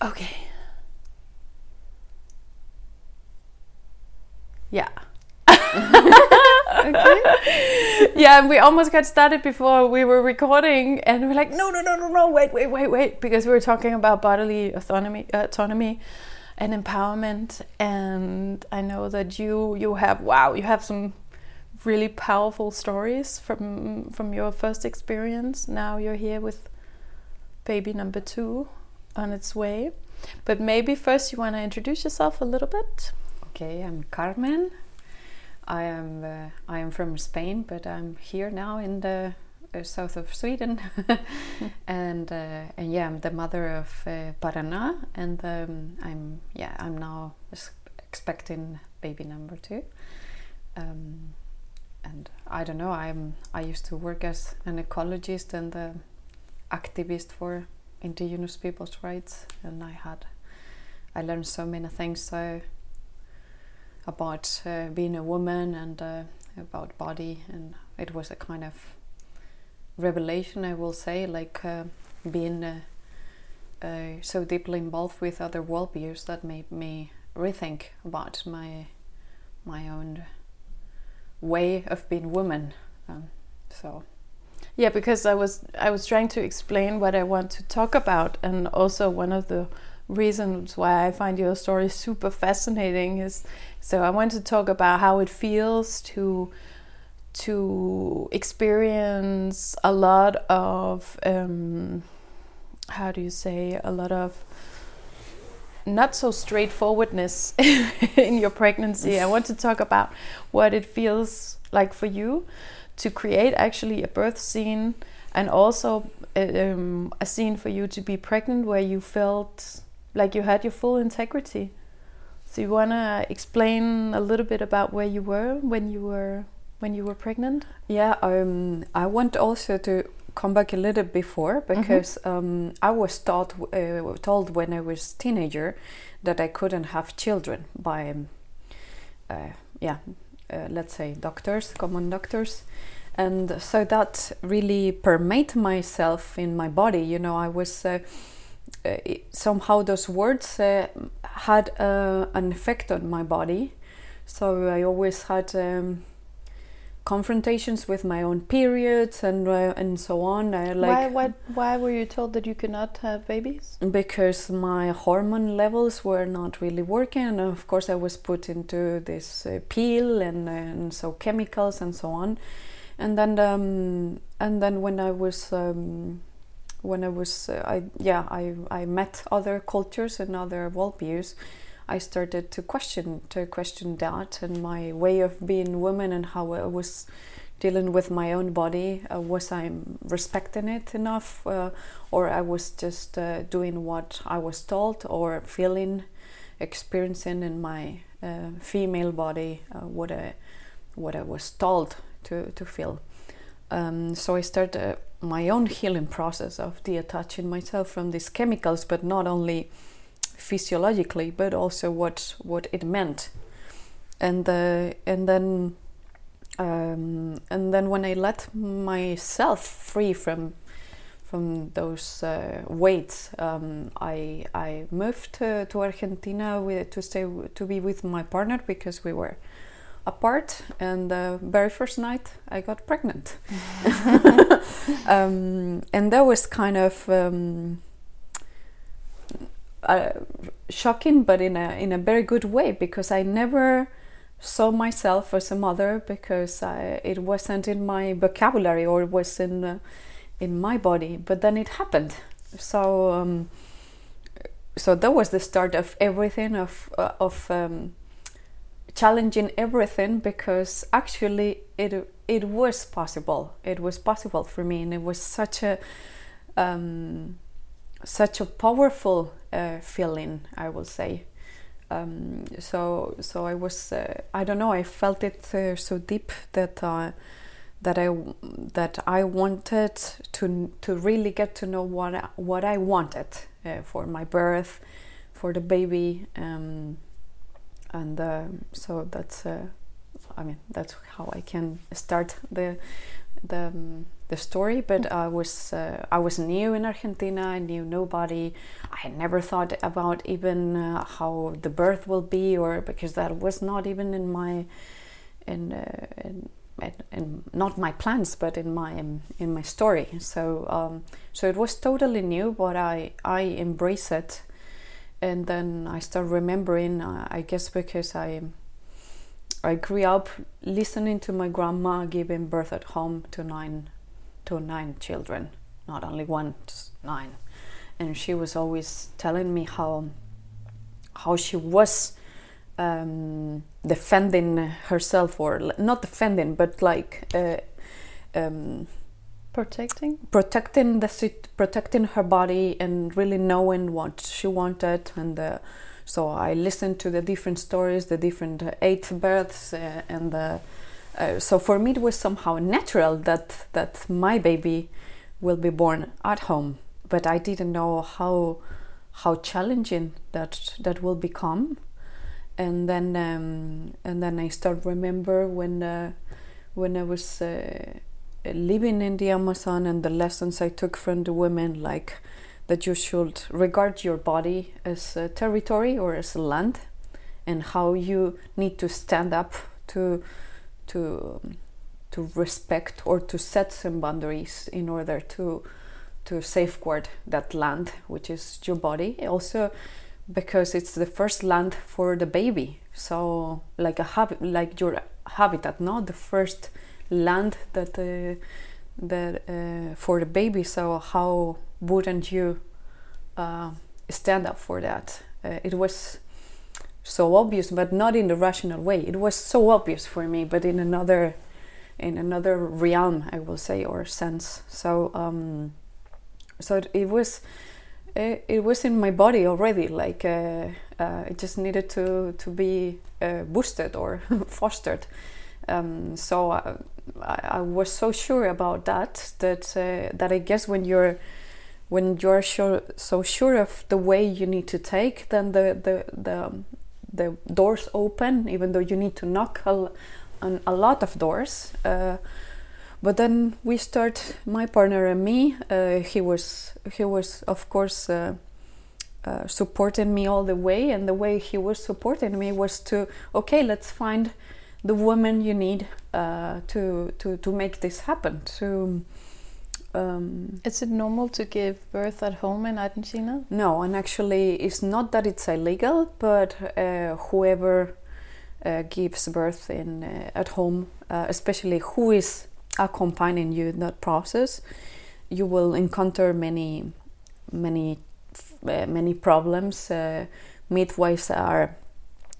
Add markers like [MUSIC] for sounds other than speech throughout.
Okay. Yeah. okay. [LAUGHS] Yeah, and we almost got started before we were recording, and we're like, no, no, no, no, no, wait, wait, wait, wait, because we were talking about bodily autonomy, autonomy, and empowerment. And I know that you you have wow, you have some really powerful stories from from your first experience. Now you're here with baby number two on its way. But maybe first you want to introduce yourself a little bit. Okay, I'm Carmen. I am uh, I am from Spain, but I'm here now in the uh, south of Sweden, [LAUGHS] and uh, and yeah, I'm the mother of uh, Paraná, and um, I'm yeah I'm now expecting baby number two. Um, and I don't know. I'm I used to work as an ecologist and activist for indigenous people's rights, and I had I learned so many things. So about uh, being a woman and uh, about body, and it was a kind of revelation, I will say, like uh, being uh, uh, so deeply involved with other worldviews that made me rethink about my my own way of being woman. Um, so. Yeah, because I was I was trying to explain what I want to talk about, and also one of the reasons why I find your story super fascinating is so I want to talk about how it feels to to experience a lot of um, how do you say a lot of not so straightforwardness [LAUGHS] in your pregnancy. I want to talk about what it feels like for you to create actually a birth scene and also um, a scene for you to be pregnant where you felt like you had your full integrity. So you wanna explain a little bit about where you were when you were when you were pregnant? Yeah, um, I want also to come back a little before mm-hmm. because mm-hmm. um, I was taught uh, told when I was teenager that I couldn't have children by uh, yeah uh, let's say doctors, common doctors. And so that really permeate myself in my body. You know, I was uh, uh, somehow those words uh, had uh, an effect on my body. So I always had um, confrontations with my own periods and uh, and so on. I, like why, why why were you told that you could not have babies? Because my hormone levels were not really working, and of course I was put into this uh, pill and and so chemicals and so on. And then um, and then when I was um, when I was uh, I yeah I I met other cultures and other worldviews. I started to question to question that and my way of being woman and how I was dealing with my own body. Uh, was I respecting it enough, uh, or I was just uh, doing what I was told, or feeling, experiencing in my uh, female body uh, what I what I was told to to feel. Um, so I started my own healing process of detaching myself from these chemicals, but not only physiologically, but also what what it meant. And uh, and then um, and then when I let myself free from from those uh, weights, um, I I moved to, to Argentina with, to stay to be with my partner because we were apart and the very first night i got pregnant [LAUGHS] [LAUGHS] um, and that was kind of um, uh, shocking but in a in a very good way because i never saw myself as a mother because I, it wasn't in my vocabulary or it was in uh, in my body but then it happened so um, so that was the start of everything of uh, of um, challenging everything because actually it it was possible. It was possible for me, and it was such a um, such a powerful uh, feeling. I will say. Um, so so I was uh, I don't know I felt it uh, so deep that uh, that I that I wanted to to really get to know what I, what I wanted uh, for my birth, for the baby. Um, and uh, so that's uh, I mean that's how I can start the the um, the story. But I was uh, I was new in Argentina. I knew nobody. I had never thought about even uh, how the birth will be, or because that was not even in my in, uh, in in not my plans, but in my in my story. So um, so it was totally new, but I I embrace it, and then I start remembering. Uh, I guess because I I grew up listening to my grandma giving birth at home to nine to nine children, not only one, just nine, and she was always telling me how how she was um, defending herself or not defending but like uh, um, protecting? protecting the protecting her body and really knowing what she wanted. And uh, so I listened to the different stories the different uh, eighth births uh, and uh, uh, so for me it was somehow natural that that my baby will be born at home. But I didn't know how how challenging that that will become. And then um, and then I start remember when uh, when I was uh, living in the Amazon and the lessons I took from the women like that you should regard your body as a territory or as a land and how you need to stand up to to to respect or to set some boundaries in order to to safeguard that land which is your body also because it's the first land for the baby. So like a hab- like your habitat, not the first land that uh, that uh, for the baby. So how wouldn't you uh, stand up for that? Uh, it was so obvious, but not in the rational way. It was so obvious for me, but in another in another realm, I will say, or sense. So um, so it, was it, it was in my body already. Like uh, uh, it just needed to to be uh, boosted or [LAUGHS] fostered. Um, so I, I, was so sure about that that uh, that I guess when you're when you're sure, so sure of the way you need to take, then the the the, the doors open, even though you need to knock a, on a lot of doors. Uh, but then we start my partner and me uh, he was he was of course uh, uh, supporting me all the way and the way he was supporting me was to okay let's find the woman you need uh, to to to make this happen to um, is it normal to give birth at home in Argentina? No, and actually, it's not that it's illegal, but uh, whoever uh, gives birth in at home, especially who is accompanying you in that process, you will encounter many, many, uh, many problems. Uh, midwives are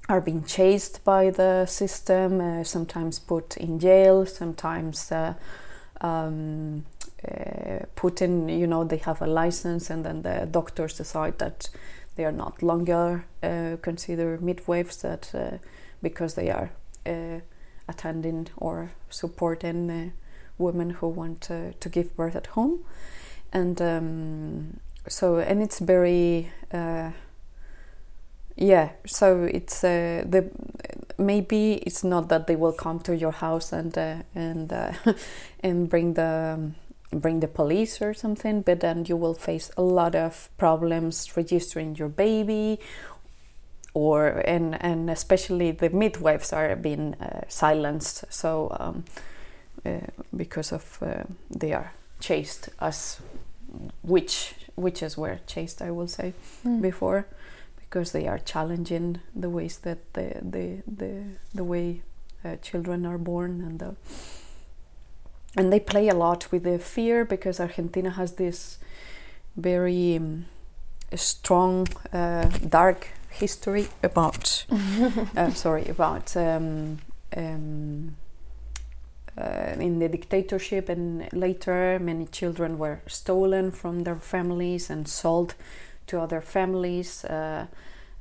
are being chased by the system, uh, sometimes put in jail, sometimes uh, um, uh, put in. You know, they have a license, and then the doctors decide that they are not longer uh, considered midwives that because they are attending or supporting women who want to, give birth at home and um, so and it's very uh, yeah so it's uh, the maybe it's not that they will come to your house and uh, and uh, [LAUGHS] and bring the um, bring the police or something but then you will face a lot of problems registering your baby or and and especially the midwives are being uh, silenced so um, uh, because of uh, they are chased as witch witches were chased I will say mm. before because they are challenging the ways that the the the, the way uh, children are born and the, and they play a lot with the fear because Argentina has this very um, strong uh, dark history about [LAUGHS] uh, sorry about um, um, uh, in the dictatorship, and later many children were stolen from their families and sold to other families. Uh,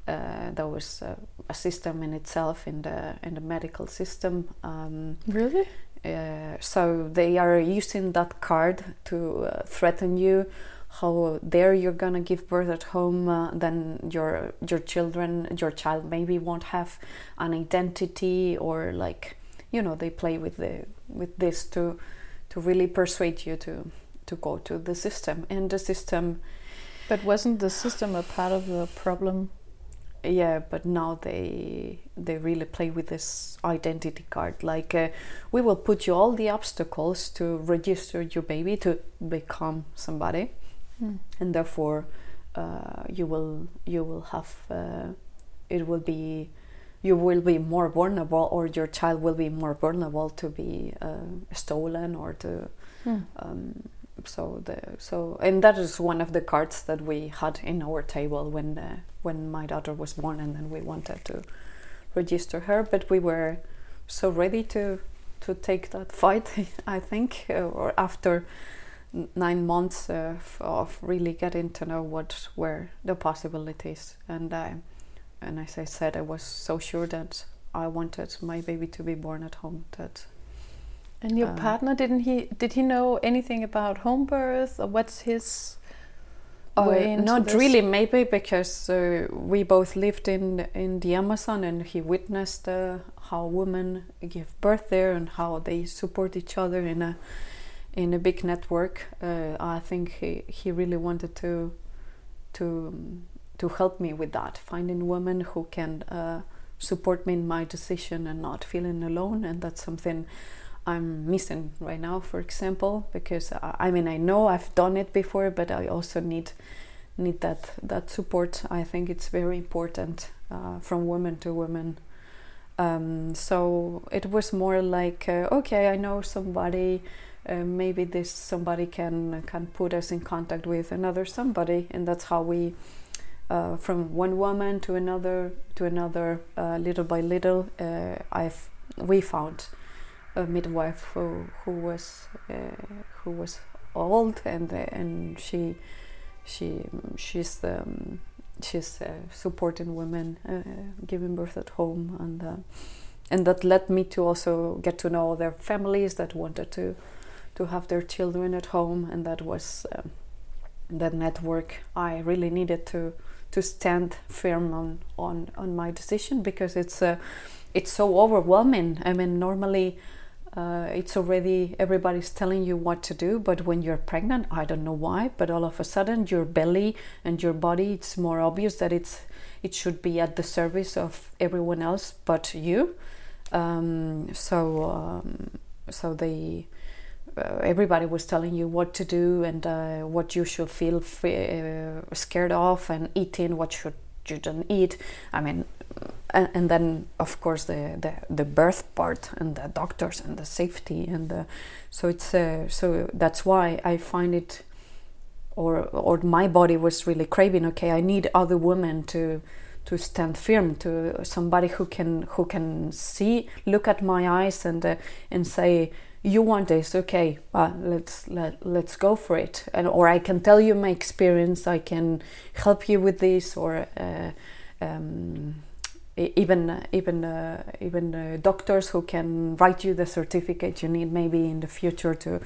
uh, there was a system in itself in the in the medical system. Um, really? Uh, so they are using that card to uh, threaten you. How dare you're gonna give birth at home? Uh, then your your children, your child maybe won't have an identity or like you know they play with the with this to to really persuade you to to go to the system and the system but wasn't the system a part of the problem yeah but now they they really play with this identity card like uh, we will put you all the obstacles to register your baby to become somebody mm. and therefore uh, you will you will have uh, it will be you will be more vulnerable or your child will be more vulnerable to be uh, stolen or to mm. um, so the so and that is one of the cards that we had in our table when when my daughter was born and then we wanted to register her but we were so ready to to take that fight [LAUGHS] i think uh, or after nine months uh, of really getting to know what were the possibilities. And I, and as i said i was so sure that i wanted my baby to be born at home that and your uh, partner didn't he did he know anything about home birth or what's his uh, not this? really maybe because uh, we both lived in in the amazon and he witnessed uh, how women give birth there and how they support each other in a in a big network uh, i think he, he really wanted to to to help me with that finding women who can uh, support me in my decision and not feeling alone and that's something I'm missing right now, for example, because I, I mean I know I've done it before, but I also need need that that support. I think it's very important uh, from woman to woman. Um, so it was more like, uh, okay, I know somebody. Uh, maybe this somebody can can put us in contact with another somebody, and that's how we, uh, from one woman to another to another, uh, little by little, uh, I've we found a midwife who who was uh, who was old and uh, and she she she's um, she's uh, supporting women giving birth at home and and that led me to also get to know their families that wanted to to have their children at home and that was um, that network I really needed to to stand firm on on on my decision because it's uh, it's so overwhelming. I mean normally uh, it's already everybody's telling you what to do but when you're pregnant i don't know why but all of a sudden your belly and your body it's more obvious that it's it should be at the service of everyone else but you. Um, so um, so they uh, everybody was telling you what to do and uh, what you should feel f- uh, scared of and eating what should you don't eat. I mean and, and, then of course the, the, the birth part and the doctors and the safety and the so it's uh, so that's why I find it or or my body was really craving okay I need other women to to stand firm to somebody who can who can see look at my eyes and uh, and say you want this okay uh, let's let, let's go for it. And or I can tell you my experience I can help you with this or uh, um, even even uh, even uh, doctors who can write you the certificate you need maybe in the future to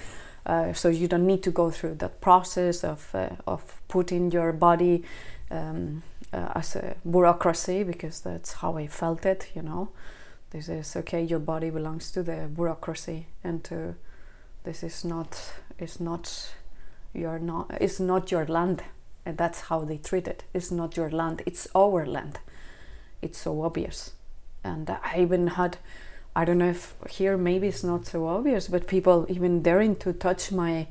uh, so you don't need to go through that process of uh, of putting your body um, uh, as a bureaucracy because that's how I felt it you know this is okay your body belongs to the bureaucracy and to this is not is not you're not it's not your land. And that's how they treat it. It's not your land it's our land. It's so obvious. And I even had, I don't know if here maybe it's not so obvious, but people even daring to touch my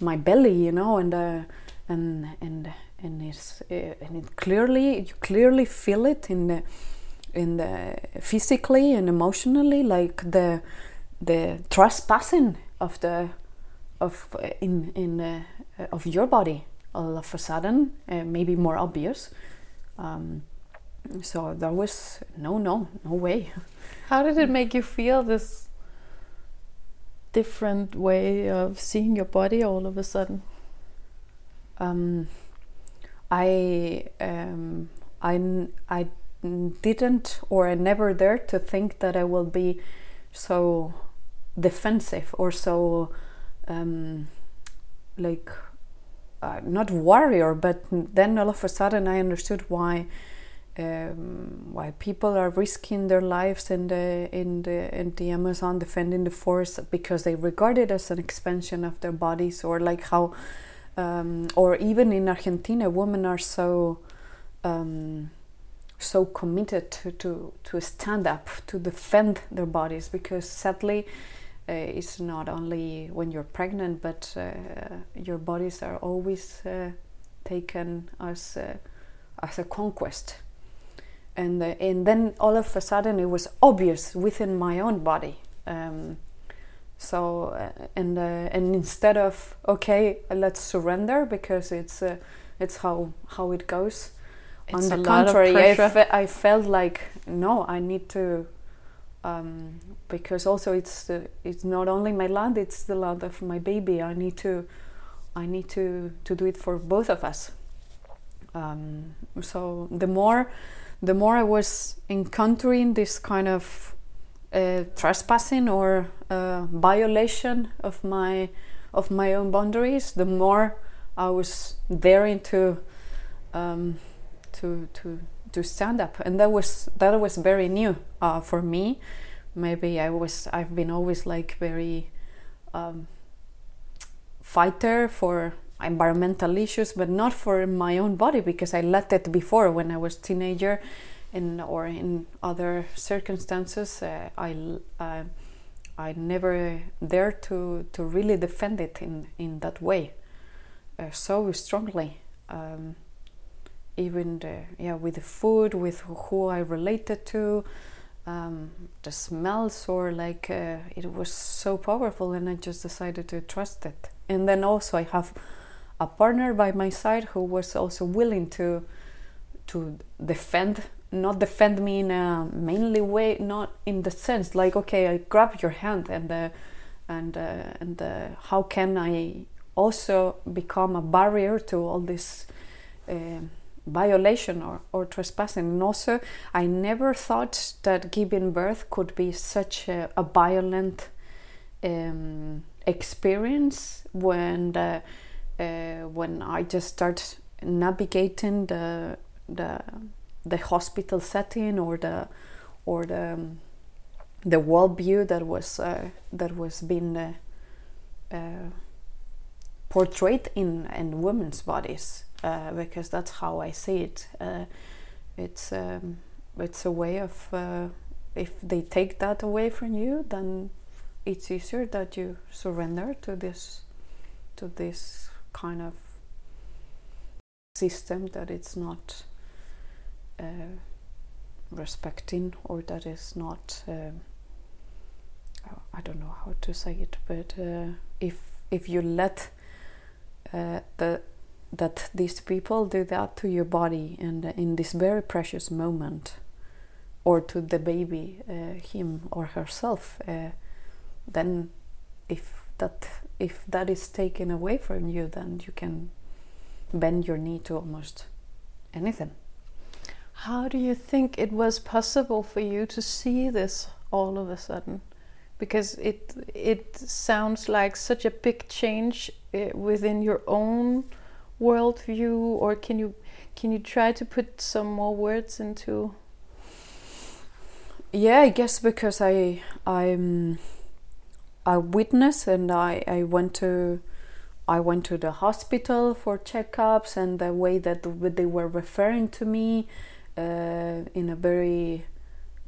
my belly, you know, and uh, and and and it's uh, and it clearly you clearly feel it in the in the physically and emotionally, like the the trespassing of the of uh, in in uh, of your body all of a sudden, uh, maybe more obvious. Um, so there was no no no way [LAUGHS] how did it make you feel this different way of seeing your body all of a sudden um, i um, i i didn't or i never dared to think that i will be so defensive or so um, like uh, not warrior but then all of a sudden i understood why um, why people are risking their lives in the in the in the Amazon defending the forest because they regard it as an expansion of their bodies, or like how, um, or even in Argentina, women are so um, so committed to, to to stand up to defend their bodies because sadly. Uh, it's not only when you're pregnant, but uh, your bodies are always uh, taken as as a conquest and uh, and then all of a sudden it was obvious within my own body. Um, so uh, and uh, and instead of okay, let's surrender because it's uh, it's how how it goes. On the contrary, I, fe- I felt like no, I need to. Um, because also it's the, it's not only my land; it's the land of my baby. I need to, I need to to do it for both of us. Um, so the more the more I was encountering this kind of uh, trespassing or uh, violation of my of my own boundaries, the more I was daring to um, to to to stand up, and that was that was very new uh, for me. Maybe I was I've been always like very um, fighter for environmental issues, but not for my own body because I let it before when I was teenager, in or in other circumstances. Uh, I uh, I never dared to to really defend it in in that way uh, so strongly. Um, even the, yeah with the food, with who I related to. Um, the smells or like uh, it was so powerful and i just decided to trust it and then also i have a partner by my side who was also willing to to defend not defend me in a mainly way not in the sense like okay i grab your hand and uh, and uh, and uh, how can i also become a barrier to all this uh, violation or, or trespassing. And also i never thought that giving birth could be such a, a violent um, experience when the uh, when I just start navigating the the the hospital setting or the or the um, the worldview that was uh, that was being uh, uh, portrayed in in women's bodies uh, because that's how I see it. Uh, it's um, it's a way of uh, if they take that away from you, then it's easier that you surrender to this to this kind of system that it's not uh, respecting or that is not um, I don't know how to say it but uh, if if you let uh, the that these people do that to your body and in this very precious moment or to the baby uh, him or herself uh, then if that if that is taken away from you, then you can bend your knee to almost anything. How do you think it was possible for you to see this all of a sudden? Because it it sounds like such a big change eh, within your own worldview. Or can you can you try to put some more words into? Yeah, I guess because I I'm a witness and I, I went to I went to the hospital for checkups and the way that they were referring to me uh, in a very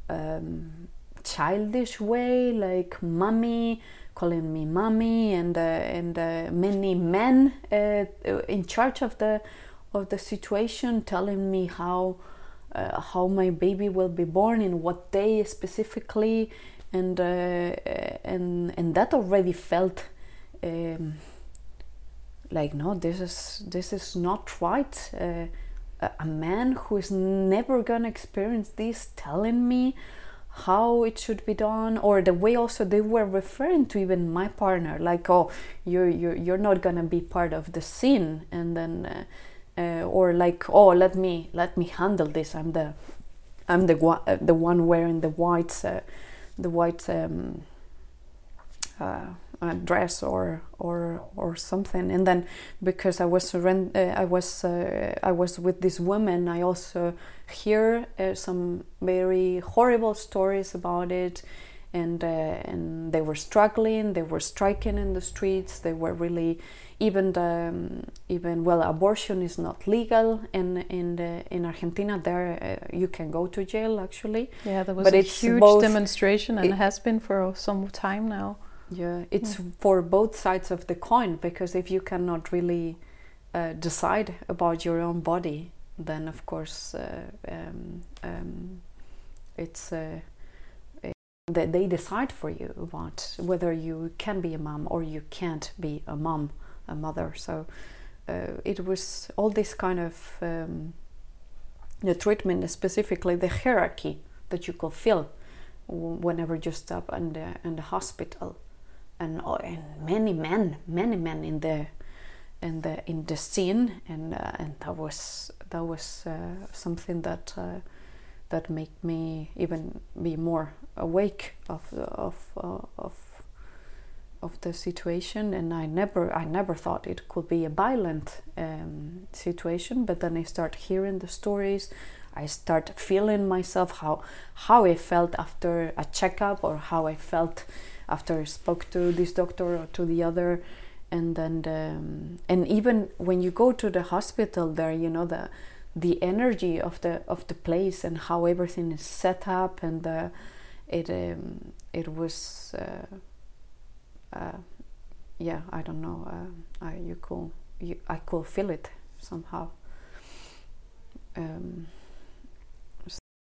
um, childish way, like mommy, calling me mommy, and and many men uh, in charge of the of the situation telling me how uh, how my baby will be born in what day specifically. And uh, and and that already felt um, like no this is this is not right. Uh, a man who is never gonna experience this telling me how it should be done or the way also they were referring to even my partner like oh you're you're, you're not gonna be part of the scene and then uh, uh, or like oh let me let me handle this. I'm the i'm the, the one wearing the white uh, the white um, uh, a dress or or or something. And then because I was uh, I was uh, I was with this woman, I also hear uh, some very horrible stories about it. And, uh, and they were struggling, they were striking in the streets, they were really even the, um, even well abortion is not legal in in the, in Argentina there uh, you can go to jail actually yeah there was but a it's huge both, demonstration and it, has been for some time now yeah it's yeah. for both sides of the coin because if you cannot really uh, decide about your own body then of course uh, um, um, it's uh, that they decide for you what whether you can be a mom or you can't be a mom a mother. So uh, it was all this kind of um, the treatment, specifically the hierarchy that you could feel whenever you stop in the in the hospital, and, oh, and many men, many men in the in the in the scene, and uh, and that was that was uh, something that uh, that made me even be more awake of of uh, of of the situation. And I never I never thought it could be a violent um, situation. But then I start hearing the stories. I start feeling myself how how I felt after a checkup or how I felt after I spoke to this doctor or to the other and then um, and even when you go to the hospital there you know the the energy of the of the place and how everything is set up and it um, it was uh, uh, yeah, I don't know. Uh, I you could you, I could feel it somehow. Um,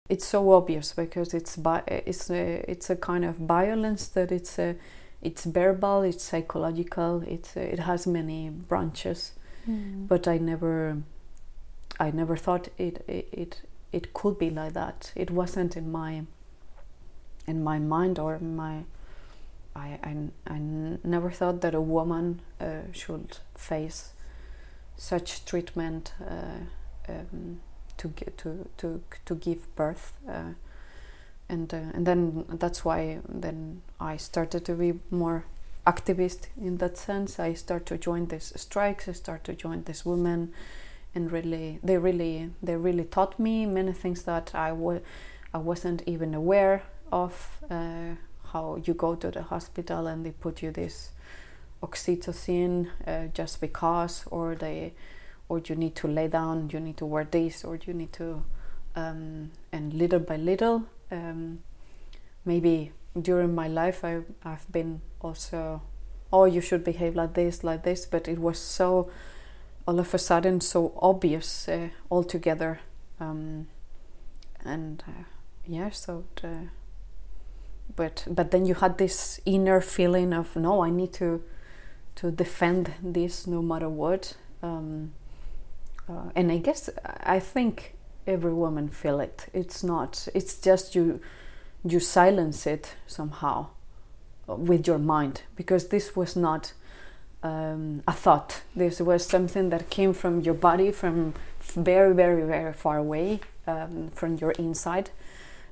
it's so obvious because it's bi- it's a, it's a kind of violence that it's a, it's verbal, it's psychological, it's a, it has many branches. Mm. But I never I never thought it, it it it could be like that. It wasn't in my in my mind or my I, I, I never thought that a woman uh, should face such treatment uh, um, to, to, to, to give birth. Uh, and, uh, and then that's why then I started to be more activist in that sense. I start to join these strikes, I start to join these women and really they really they really taught me many things that I w- I wasn't even aware of uh, how you go to the hospital and they put you this oxytocin uh, just because, or they, or you need to lay down, you need to wear this, or you need to, um, and little by little, um, maybe during my life I, I've been also, oh, you should behave like this, like this, but it was so, all of a sudden, so obvious uh, altogether, um, and uh, yeah, so. The, but but then you had this inner feeling of no i need to to defend this no matter what um, uh, and i guess i think every woman feel it it's not it's just you you silence it somehow uh, with your mind because this was not um, a thought this was something that came from your body from very very very far away um, from your inside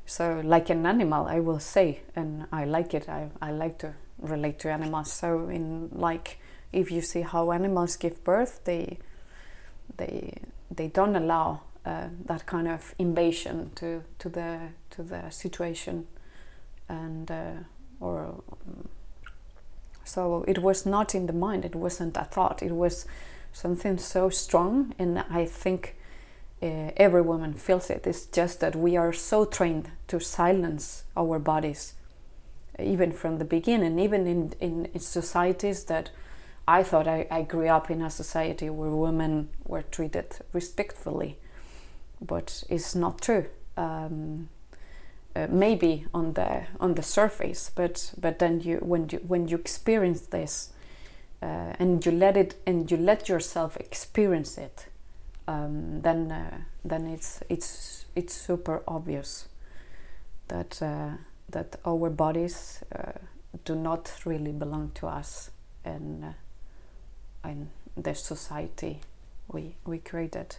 so, like an animal, I will say, and I like it. I, I like to relate to animals. So, in like, if you see how animals give birth, they they they don't allow uh, that kind of invasion to to the to the situation, and uh, or um, so it was not in the mind. It wasn't a thought. It was something so strong, and I think uh, every woman feels it. It's just that we are so trained to silence our bodies, even from the beginning, even in, in, in societies that I thought I, I, grew up in a society where women were treated respectfully, but it's not true. Um, uh, maybe on the on the surface, but but then you when you when you experience this, uh, and you let it and you let yourself experience it, um, then uh, then it's it's it's super obvious that uh, that our bodies uh, do not really belong to us and in the society we we created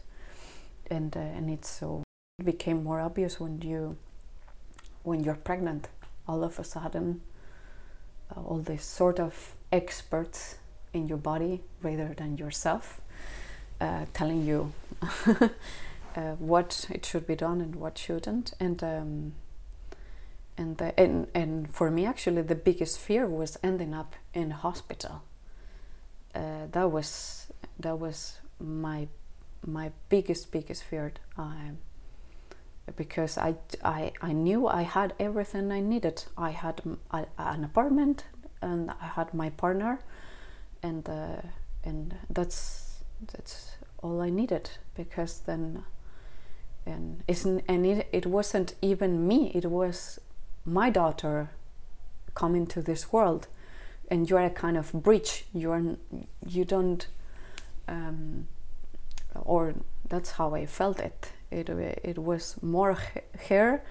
and and it's so it became more obvious when you when you're pregnant all of a sudden all these sort of experts in your body rather than yourself, uh, telling you [LAUGHS] uh, what it should be done and what shouldn't. And um, and, the, and and for me, actually, the biggest fear was ending up in hospital. Uh, that was that was my my biggest biggest fear. Um, because I, I, I knew I had everything I needed. I had a, an apartment and I had my partner, and uh, and that's that's all I needed because then and isn't and it, it wasn't even me. It was my daughter coming to this world, and you're a kind of bridge. You're you don't. Um, or that's how I felt it it, it was more her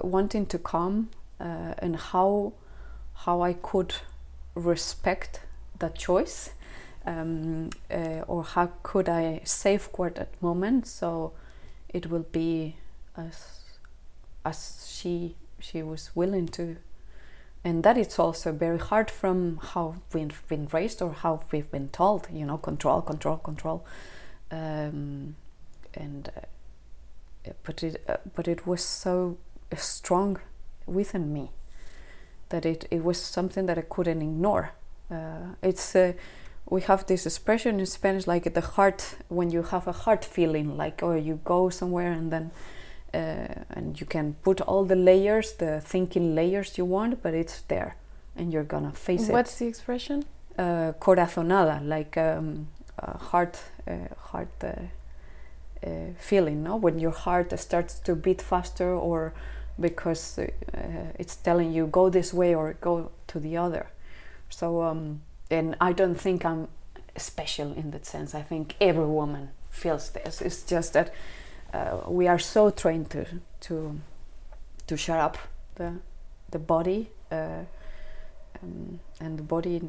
wanting to come uh, and how how I could respect that choice um, uh, or how could I safeguard that moment so it will be as as she she was willing to and that it's also very hard from how we've been raised or how we've been told you know control control control um, and uh, but it uh, but it was so strong within me that it, it was something that I couldn't ignore. Uh, it's uh, we have this expression in Spanish like the heart when you have a heart feeling like or oh, you go somewhere and then and you can put all the layers the thinking layers you want but it's there and you're gonna face What's it. What's the expression? Uh, corazonada like um, heart heart uh, feeling, no? When your heart starts to beat faster, or because uh, it's telling you go this way or go to the other. So, um, and I don't think I'm special in that sense. I think every woman feels this. It's just that uh, we are so trained to to to shut up the the body, uh, um, and the body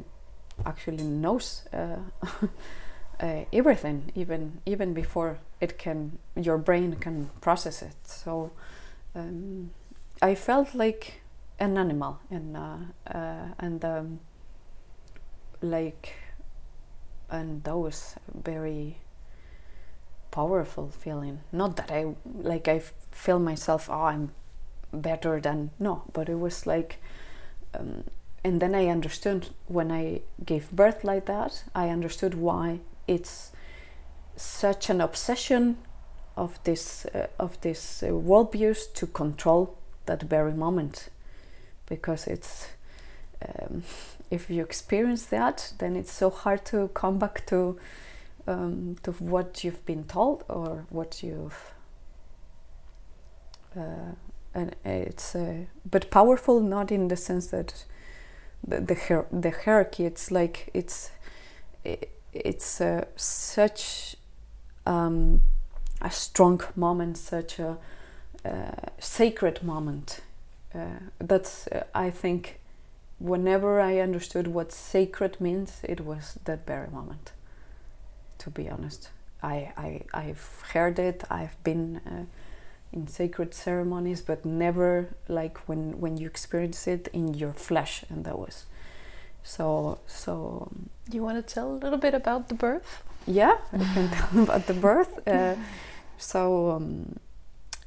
actually knows uh, [LAUGHS] uh, everything, even even before it can your brain can process it. So um, I felt like an animal, and uh, and um, like and was very powerful feeling. Not that I like I feel myself. Oh, I'm better than no, but it was like. Um, and then I understood when I gave birth like that, I understood why it's such an obsession of this uh, of this uh, worldviews to control that very moment because it's um, [LAUGHS] if you experience that then it's so hard to come back to um, to what you've been told or what you've uh, and it's uh, but powerful not in the sense that the the, hier- the hierarchy it's like it's it, it's uh, such um, a strong moment, such a uh, sacred moment. Uh, that's, uh, I think, whenever I understood what sacred means, it was that very moment. To be honest, I, I I've heard it. I've been uh, in sacred ceremonies, but never like when when you experience it in your flesh, and that was so so. You want to tell a little bit about the birth? Yeah, I can tell [LAUGHS] about the birth. Uh, so um,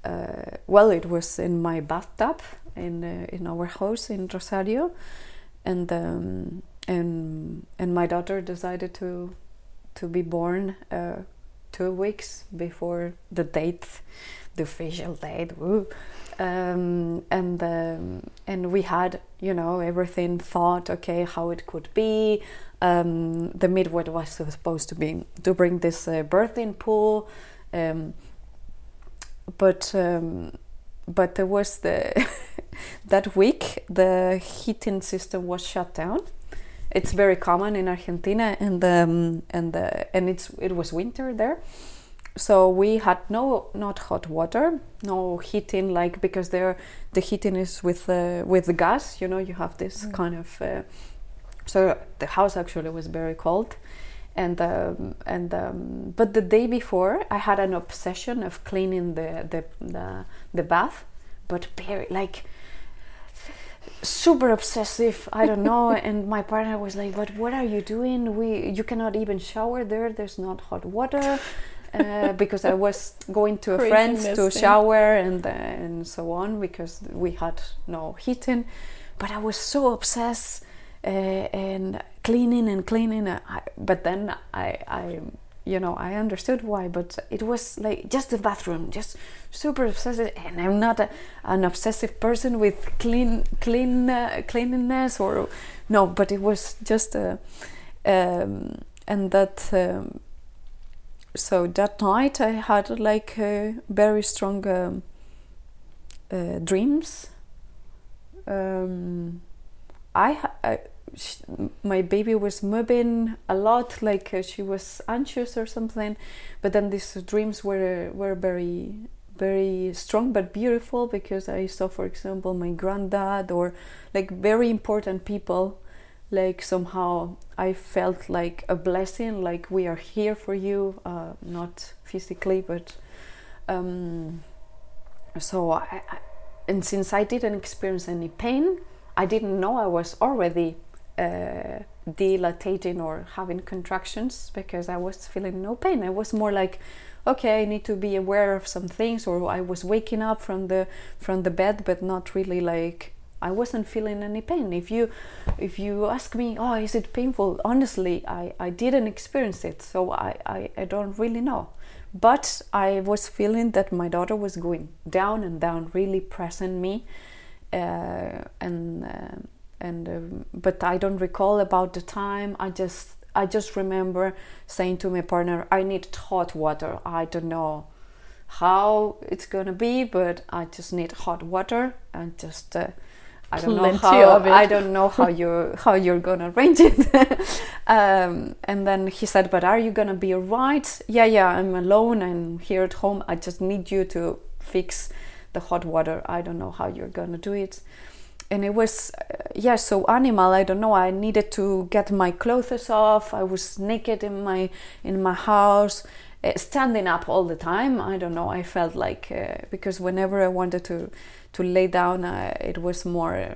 uh, well, it was in my bathtub in uh, in our house in Rosario, and um, and and my daughter decided to to be born uh, two weeks before the date, the official date. Um, and um, and we had you know everything thought okay how it could be. Um, the midwife was supposed to be to bring this uh, birthing pool. Um, but um, but there was the [LAUGHS] that week the heating system was shut down it's very common in Argentina and um, and the, and it's it was winter there so we had no not hot water no heating like because there the heating is with uh, with the gas you know you have this mm. kind of uh, so the house actually was very cold and um, and um, but the day before I had an obsession of cleaning the the the, the bath but very like super obsessive i don't know [LAUGHS] and my partner was like but what are you doing? We you cannot even shower there there's not hot water. Uh, [LAUGHS] because i was going to a friend's to shower and uh, and so on because we had no heating. But i was so obsessed uh, and cleaning and cleaning I, but then i i you know i understood why but it was like just the bathroom just super obsessive and i'm not a, an obsessive person with clean clean uh, cleanliness or no but it was just a um, and that um, so that night i had like uh, very strong um, uh, dreams. Um, I, I she, my baby was moving a lot, like uh, she was anxious or something. But then these dreams were were very very strong but beautiful because I saw, for example, my granddad or like very important people. Like somehow I felt like a blessing, like we are here for you, uh, not physically, but um, so I, I, and since I didn't experience any pain, I didn't know I was already uh, dilating or having contractions because I was feeling no pain. I was more like, okay, I need to be aware of some things, or I was waking up from the from the bed, but not really like I wasn't feeling any pain. If you if you ask me, oh, is it painful? Honestly, I, I didn't experience it, so I, I, I don't really know. But I was feeling that my daughter was going down and down, really pressing me, uh, and. Uh, and um, but I don't recall about the time. I just I just remember saying to my partner, "I need hot water. I don't know how it's gonna be, but I just need hot water and just." Uh, I don't know how I don't know how you [LAUGHS] how you're gonna arrange it. [LAUGHS] um, and then he said, "But are you gonna be alright?" Yeah, yeah. I'm alone. I'm here at home. I just need you to fix the hot water. I don't know how you're gonna do it and it was uh, yeah so animal i don't know i needed to get my clothes off i was naked in my in my house uh, standing up all the time i don't know i felt like uh, because whenever i wanted to to lay down uh, it was more uh,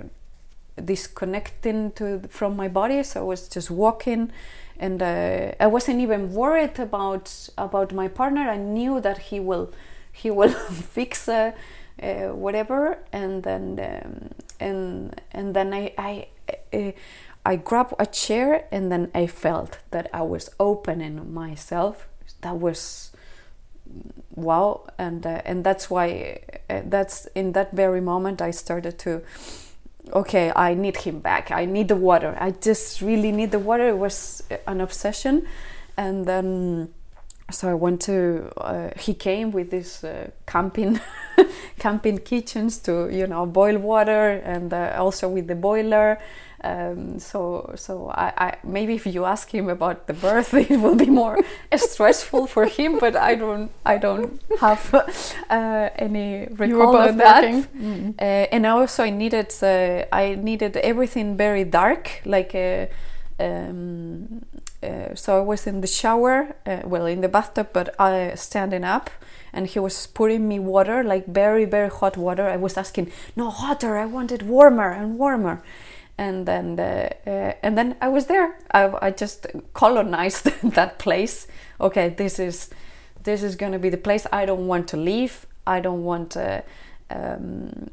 disconnecting to from my body so i was just walking and uh, i wasn't even worried about about my partner i knew that he will he will [LAUGHS] fix whatever, and then um, and and then I I. Uh, I grabbed a chair and then I felt that I was opening myself. That was wow, and uh, and that's why uh, that's in that very moment I started to. Okay, I need him back. I need the water. I just really need the water. It was an obsession, and then so I went to. Uh, he came with this uh, camping, [LAUGHS] camping kitchens to you know boil water, and uh, also with the boiler. Um, so so I, I, maybe if you ask him about the birth, [LAUGHS] it will be more [LAUGHS] stressful for him. But I don't I don't have uh, any recall of that. Mm. and also I needed uh, I needed everything very dark, like. Um, uh, so I was in the shower, uh, well, in the bathtub, but uh, standing up, and he was pouring me water, like very, very hot water. I was asking, no hotter, I want it warmer and warmer. And then, uh, uh, and then I was there. I, I just colonized [LAUGHS] that place. Okay, this is, this is going to be the place. I don't want to leave. I don't want. Um,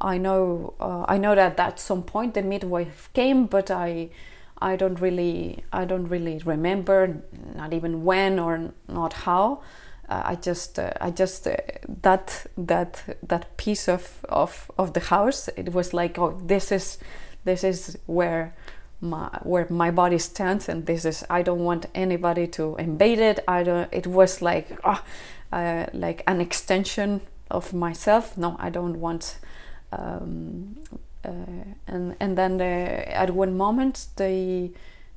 I know. I know that at some point the midwife came, but I I don't really I don't really remember not even when or not how. Uh, I just uh, I just uh, that that that piece of, of of the house it was like oh this is this is where my where my body stands and this is I don't want anybody to invade it. I don't. It was like oh, like an extension of myself. No, I don't want um, and and then at one moment they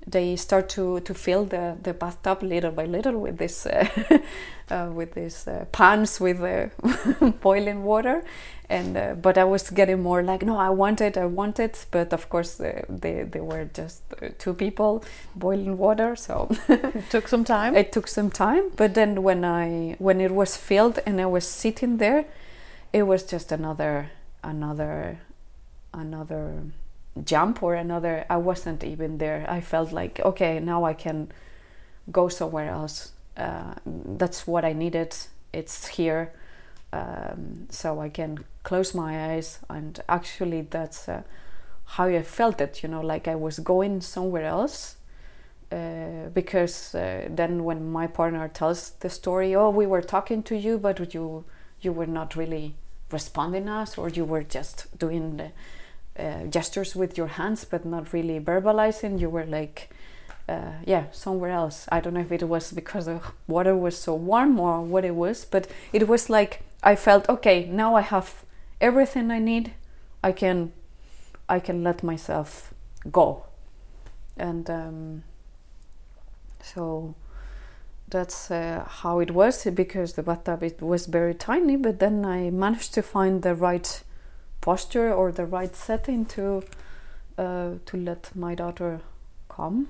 they start to, to fill the, the bathtub little by little with this uh, [LAUGHS] uh, with these uh, pans with [LAUGHS] boiling water. And uh, but I was getting more like no I want it I want it. But of course uh, they, they were just two people boiling water so [LAUGHS] it took some time. it took some time. But then when I when it was filled and I was sitting there it was just another another another jump or another i wasn't even there. I felt like okay now i can go somewhere else. Uh, that's what i needed. It's here. Um, so i can close my eyes and actually that's uh, how i felt it you know like i was going somewhere else uh, because uh, then when my partner tells the story oh we were talking to you but you you were not really responding us or you were just doing the uh, gestures with your hands but not really verbalizing. You were like uh, yeah somewhere else. I don't know if it was because the water was so warm or what it was but it was like i felt okay now i have everything i need. I can i can let myself go. And um, so that's uh, how it was because the bathtub it was very tiny but then i managed to find the right posture or the right setting to uh, to let my daughter come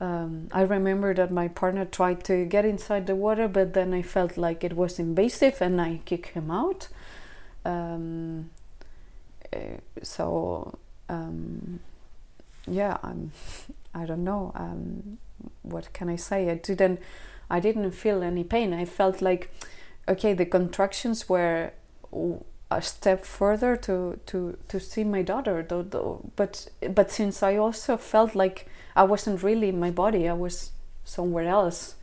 um, i remember that my partner tried to get inside the water but then i felt like it was invasive and i kicked him out um, uh, so um, yeah i'm [LAUGHS] i don't know um, what can I say? I didn't I didn't feel any pain. I felt like okay, the contractions were a step further to to to see my daughter. Though, though, but but since I also felt like I wasn't really in my body, I was somewhere else.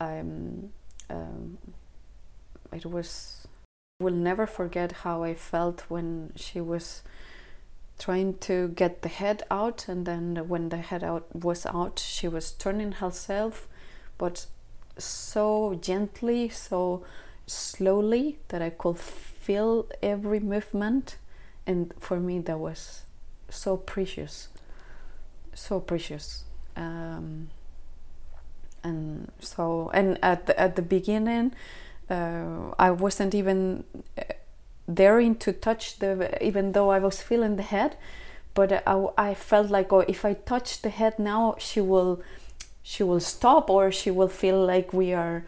Um, um, it was. I will never forget how I felt when she was trying to get the head out and then when the head out was out she was turning herself but so gently so slowly that i could feel every movement and for me that was so precious so precious. Um, and so and at the, at the beginning uh, i wasn't even daring to touch the even though I was feeling the head but I, I felt like oh if I touch the head now she will she will stop or she will feel like we are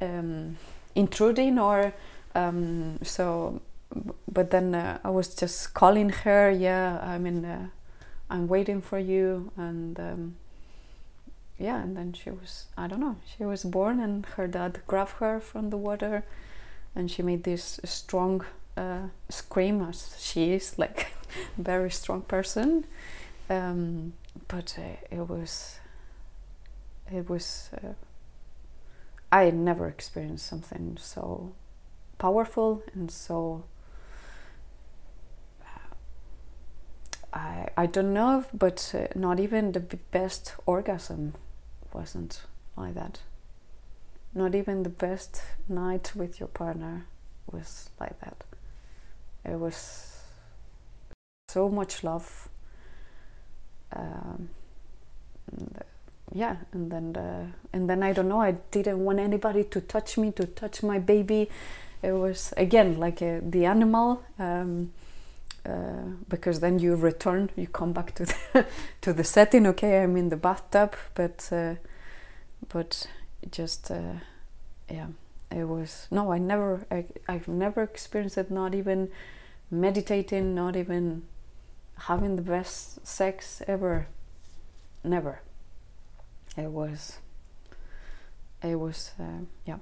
um, intruding or um, so but then uh, I was just calling her yeah I mean uh, I'm waiting for you and um, yeah and then she was I don't know she was born and her dad grabbed her from the water and she made this strong uh, scream as she is like [LAUGHS] very strong person. Um, but uh, it was it was uh, I never experienced something so powerful and so uh, I I don't know if, but uh, not even the best orgasm wasn't like that. Not even the best night with your partner was like that. It was so much love um, and, yeah and then the, and then i don't know i didn't want anybody to touch me to touch my baby it was again like a, the animal um, uh, because then you return you come back to [LAUGHS] the to the setting okay i'm in the bathtub but uh, but just uh, yeah it was no i never I, i've never experienced it not even meditating not even having the best sex ever never. It was it was uh, yeah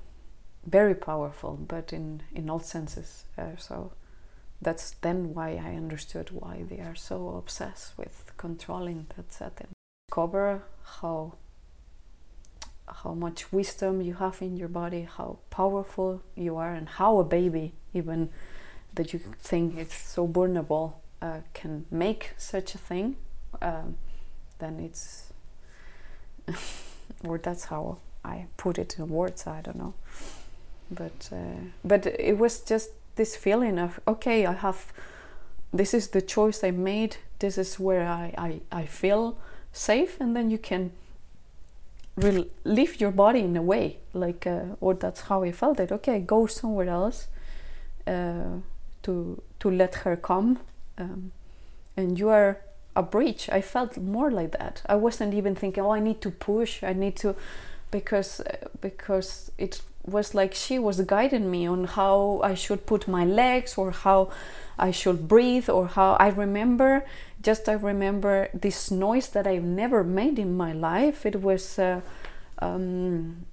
very powerful but in in all senses uh, so that's then why i understood why they are so obsessed with controlling that setting discover how how much wisdom you have in your body, how powerful you are, and how a baby, even that you think it's so vulnerable, uh, can make such a thing, um, then it's, [LAUGHS] or that's how I put it in words. I don't know, but uh, but it was just this feeling of okay, I have, this is the choice I made. This is where I I, I feel safe, and then you can leave your body in a way like uh, or that's how i felt it okay go somewhere else uh, to to let her come um, and you are a breach i felt more like that i wasn't even thinking oh i need to push i need to because uh, because it was like she was guiding me on how I should put my legs or how I should breathe or how I remember just I remember this noise that I've never made in my life. It was uh, um,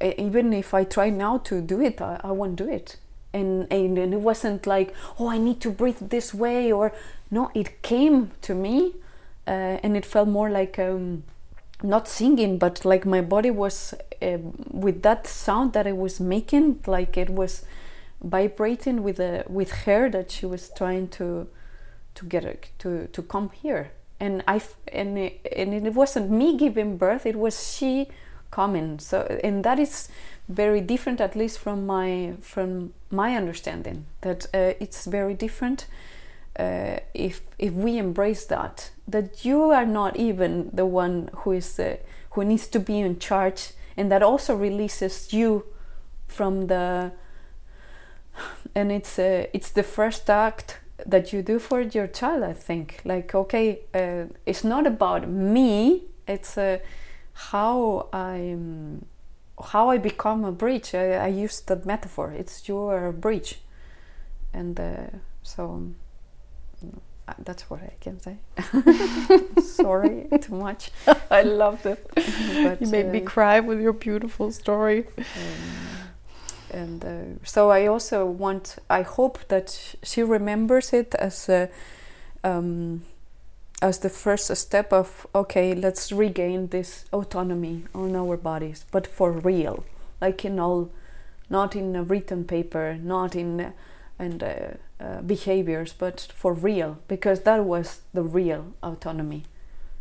even if I try now to do it, I, I won't do it. And, and, and it wasn't like oh I need to breathe this way or no it came to me uh, and it felt more like um, not singing but like my body was uh, with that sound that I was making like it was vibrating with a with her that she was trying to to get it, to to come here. And I and it, and it wasn't me giving birth it was she coming. So and that is very different at least from my from my understanding that uh, it's very different uh, if if we embrace that that you are not even the one who is uh, who needs to be in charge and that also releases you from the and it's uh, it's the first act that you do for your child i think. Like okay uh, it's not about me it's uh, how i how i become a bridge. I, I use that metaphor. It's your bridge. And so that's what I can say. [LAUGHS] Sorry, too much. I loved it. But, you made uh, me cry with your beautiful story. Um, and uh, so I also want. I hope that she remembers it as a, um, as the first step of okay, let's regain this autonomy on our bodies, but for real, like in all, not in a written paper, not in and uh, uh, behaviors, but for real, because that was the real autonomy.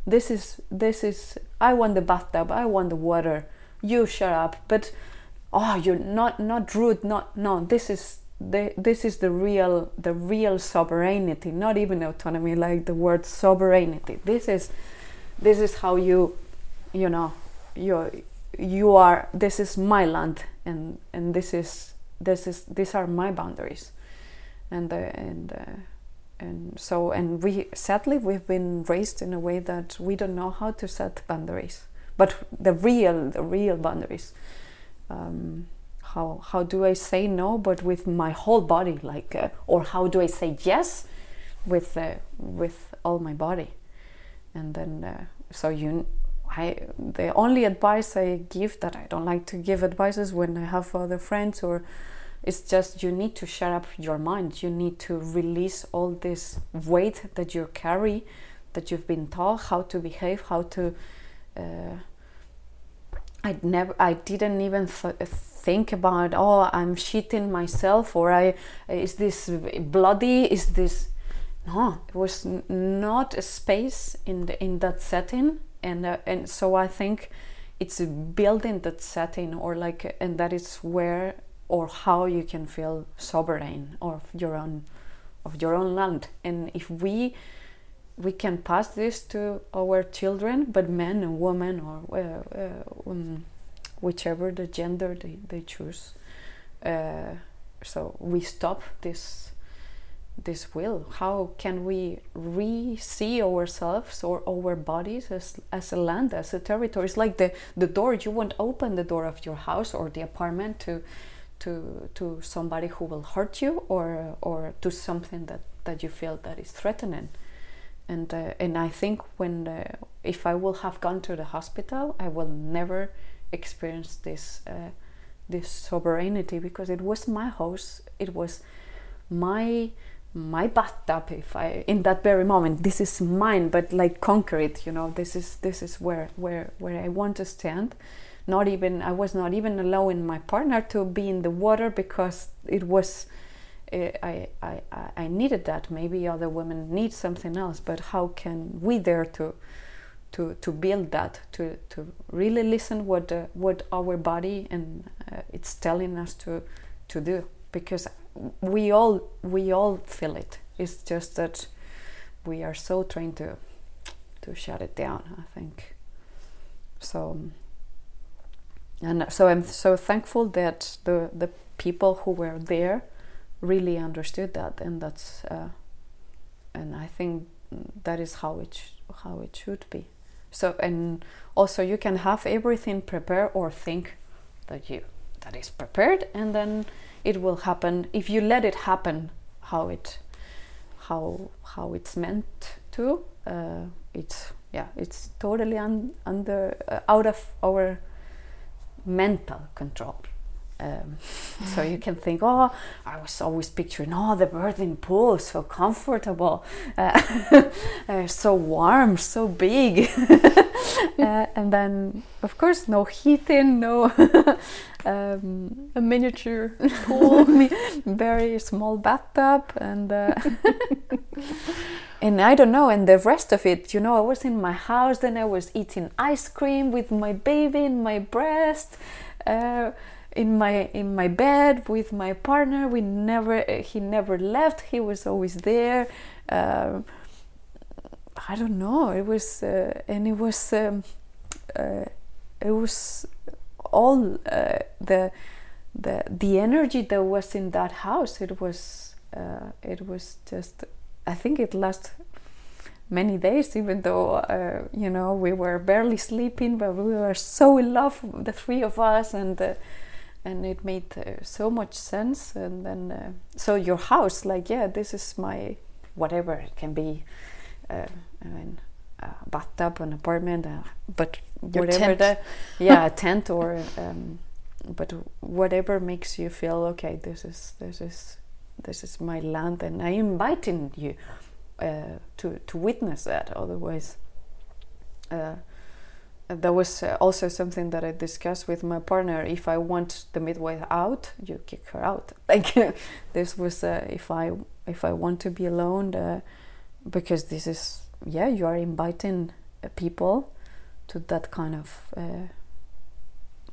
This is this is. I want the bathtub. I want the water. You shut up. But oh, you're not not rude. Not no. This is the, this is the real the real sovereignty. Not even autonomy, like the word sovereignty. This is this is how you you know you you are. This is my land, and and this is this is these are my boundaries and uh, and uh, and so and we sadly we've been raised in a way that we don't know how to set boundaries but the real the real boundaries. Um, how how do i say no but with my whole body like uh, or how do i say yes with uh, with all my body? And then uh, so you I the only advice I give that I don't like to give advices when I have other friends or it's just you need to shut up your mind. You need to release all this weight that you carry, that you've been taught how to behave, how to. Uh, I never, I didn't even th- think about. Oh, I'm cheating myself, or I is this bloody? Is this? No, it was n- not a space in the, in that setting, and uh, and so I think it's building that setting, or like, and that is where or how you can feel sovereign of your own of your own land. And if we we can pass this to our children but men and women or uh, uh, um, whichever the gender they, they choose uh, so we stop this this will. How can we re-see ourselves or our bodies as, as a land as a territory? It's like the, the door. You won't open the door of your house or the apartment to to to somebody who will hurt you or or to something that that you feel that is threatening. And uh, and I think when if I will have gone to the hospital I will never experience this uh, this sovereignty because it was my house. It was my my bathtub if I in that very moment. This is mine but like it you know? This is this is where where where I want to stand not even I was not even allowing my partner to be in the water because it was uh, I, I, I needed that. Maybe other women need something else, but how can we dare to to, to build that to, to really listen what uh, what our body and uh, it's telling us to to do because we all we all feel it. It's just that we are so trained to to shut it down. I think so and so I'm so thankful that the the people who were there really understood that, and that's uh, and I think that is how it how it should be. So and also you can have everything prepared or think that you that is prepared, and then it will happen if you let it happen how it how how it's meant to. Uh, it's yeah, it's totally un, under uh, out of our mental control. Um, [LAUGHS] so you can think, oh, I was always picturing, oh, the birthing pool, so comfortable, uh, [LAUGHS] uh, so warm, so big, [LAUGHS] uh, and then of course no heating, no um, a miniature pool, very small bathtub, and uh, and I don't know, and the rest of it, you know, I was in my house, then I was eating ice cream with my baby in my breast. Uh, in my in my bed with my partner. We never he never left. He was always there. Uh, I don't know. It was uh, and it was um, uh, it was all uh, the the the energy that was in that house. It was uh, it was just. I think it lasted many days, even though uh, you know we were barely sleeping, but we were so in love, the three of us, and and it made uh, so much sense. And then uh, so your house like yeah this is my whatever it can be uh, I mean, a bathtub an apartment uh, but your whatever the yeah a tent or um, but whatever makes you feel okay this is this is this is my land and I'm inviting you uh, to to witness that otherwise uh, that was uh, also something that I discussed with my partner. If I want the midwife out, you kick her out. [LAUGHS] Like this was uh, if I if I want to be alone, uh, because this is yeah you are inviting uh, people to that kind of uh,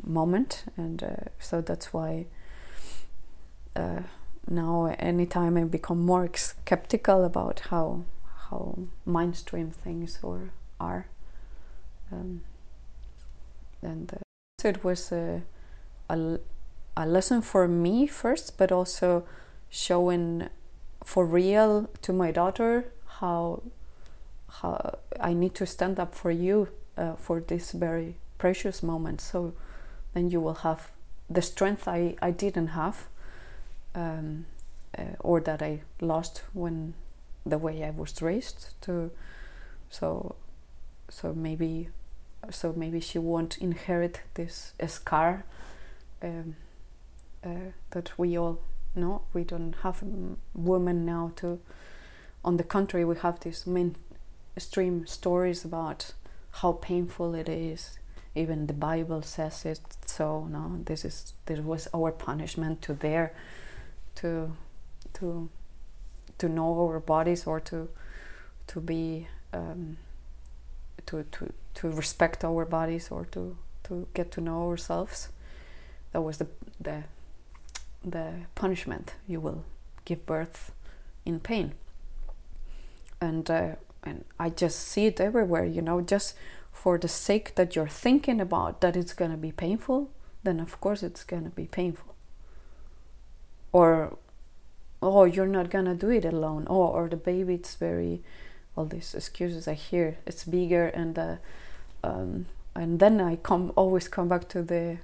moment, and uh, so that's why now anytime I become more skeptical about how how mainstream things or are. Um, and uh, so it was a, a, a lesson for me first, but also showing for real to my daughter how how I need to stand up for you uh, for this very precious moment. So then you will have the strength I, I didn't have um, uh, or that I lost when the way I was raised to so so maybe so maybe she won't inherit this scar um, uh, that we all know. We don't have women now to. On the contrary, we have these mainstream stories about how painful it is. Even the Bible says it. So no, this is this was our punishment to dare to to to know our bodies or to to be um, to to to respect our bodies or to to get to know ourselves. That was the the the punishment. You will give birth in pain, and uh, and I just see it everywhere. You know, just for the sake that you're thinking about that it's gonna be painful, then of course it's gonna be painful. Or oh, you're not gonna do it alone. Oh, or the baby it's very all these excuses I hear. It's bigger and uh, um, and then I come always come back to the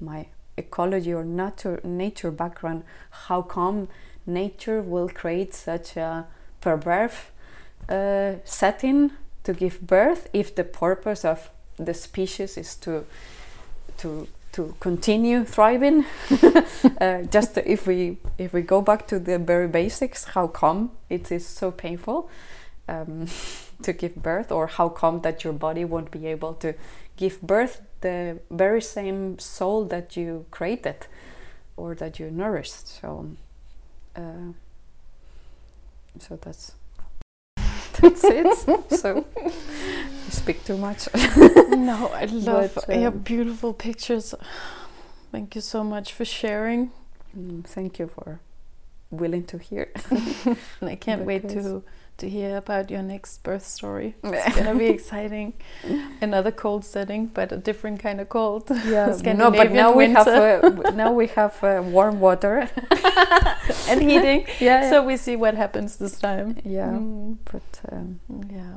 my ecology or nature nature background. How come nature will create such a perverse uh, setting to give birth if the purpose of the species is to to to continue thriving [LAUGHS] uh, just if we if we go back to the very basics how come it is so painful um, [LAUGHS] to give birth, or how come that your body won't be able to give birth the very same soul that you created or that you nourished? So, uh, so that's [LAUGHS] that's it. so speak too much. [LAUGHS] no, I love but, um, your beautiful pictures. Thank you so much for sharing. Mm, thank you for willing to hear. [LAUGHS] and I can't wait to to hear about your next birth story. [LAUGHS] It's gonna be exciting. Another cold setting, but a different kind of cold. Yeah, no, but now we have uh, now we have uh, warm water and heating. Yeah, yeah, so we see what happens this time. Yeah, mm. but um, yeah.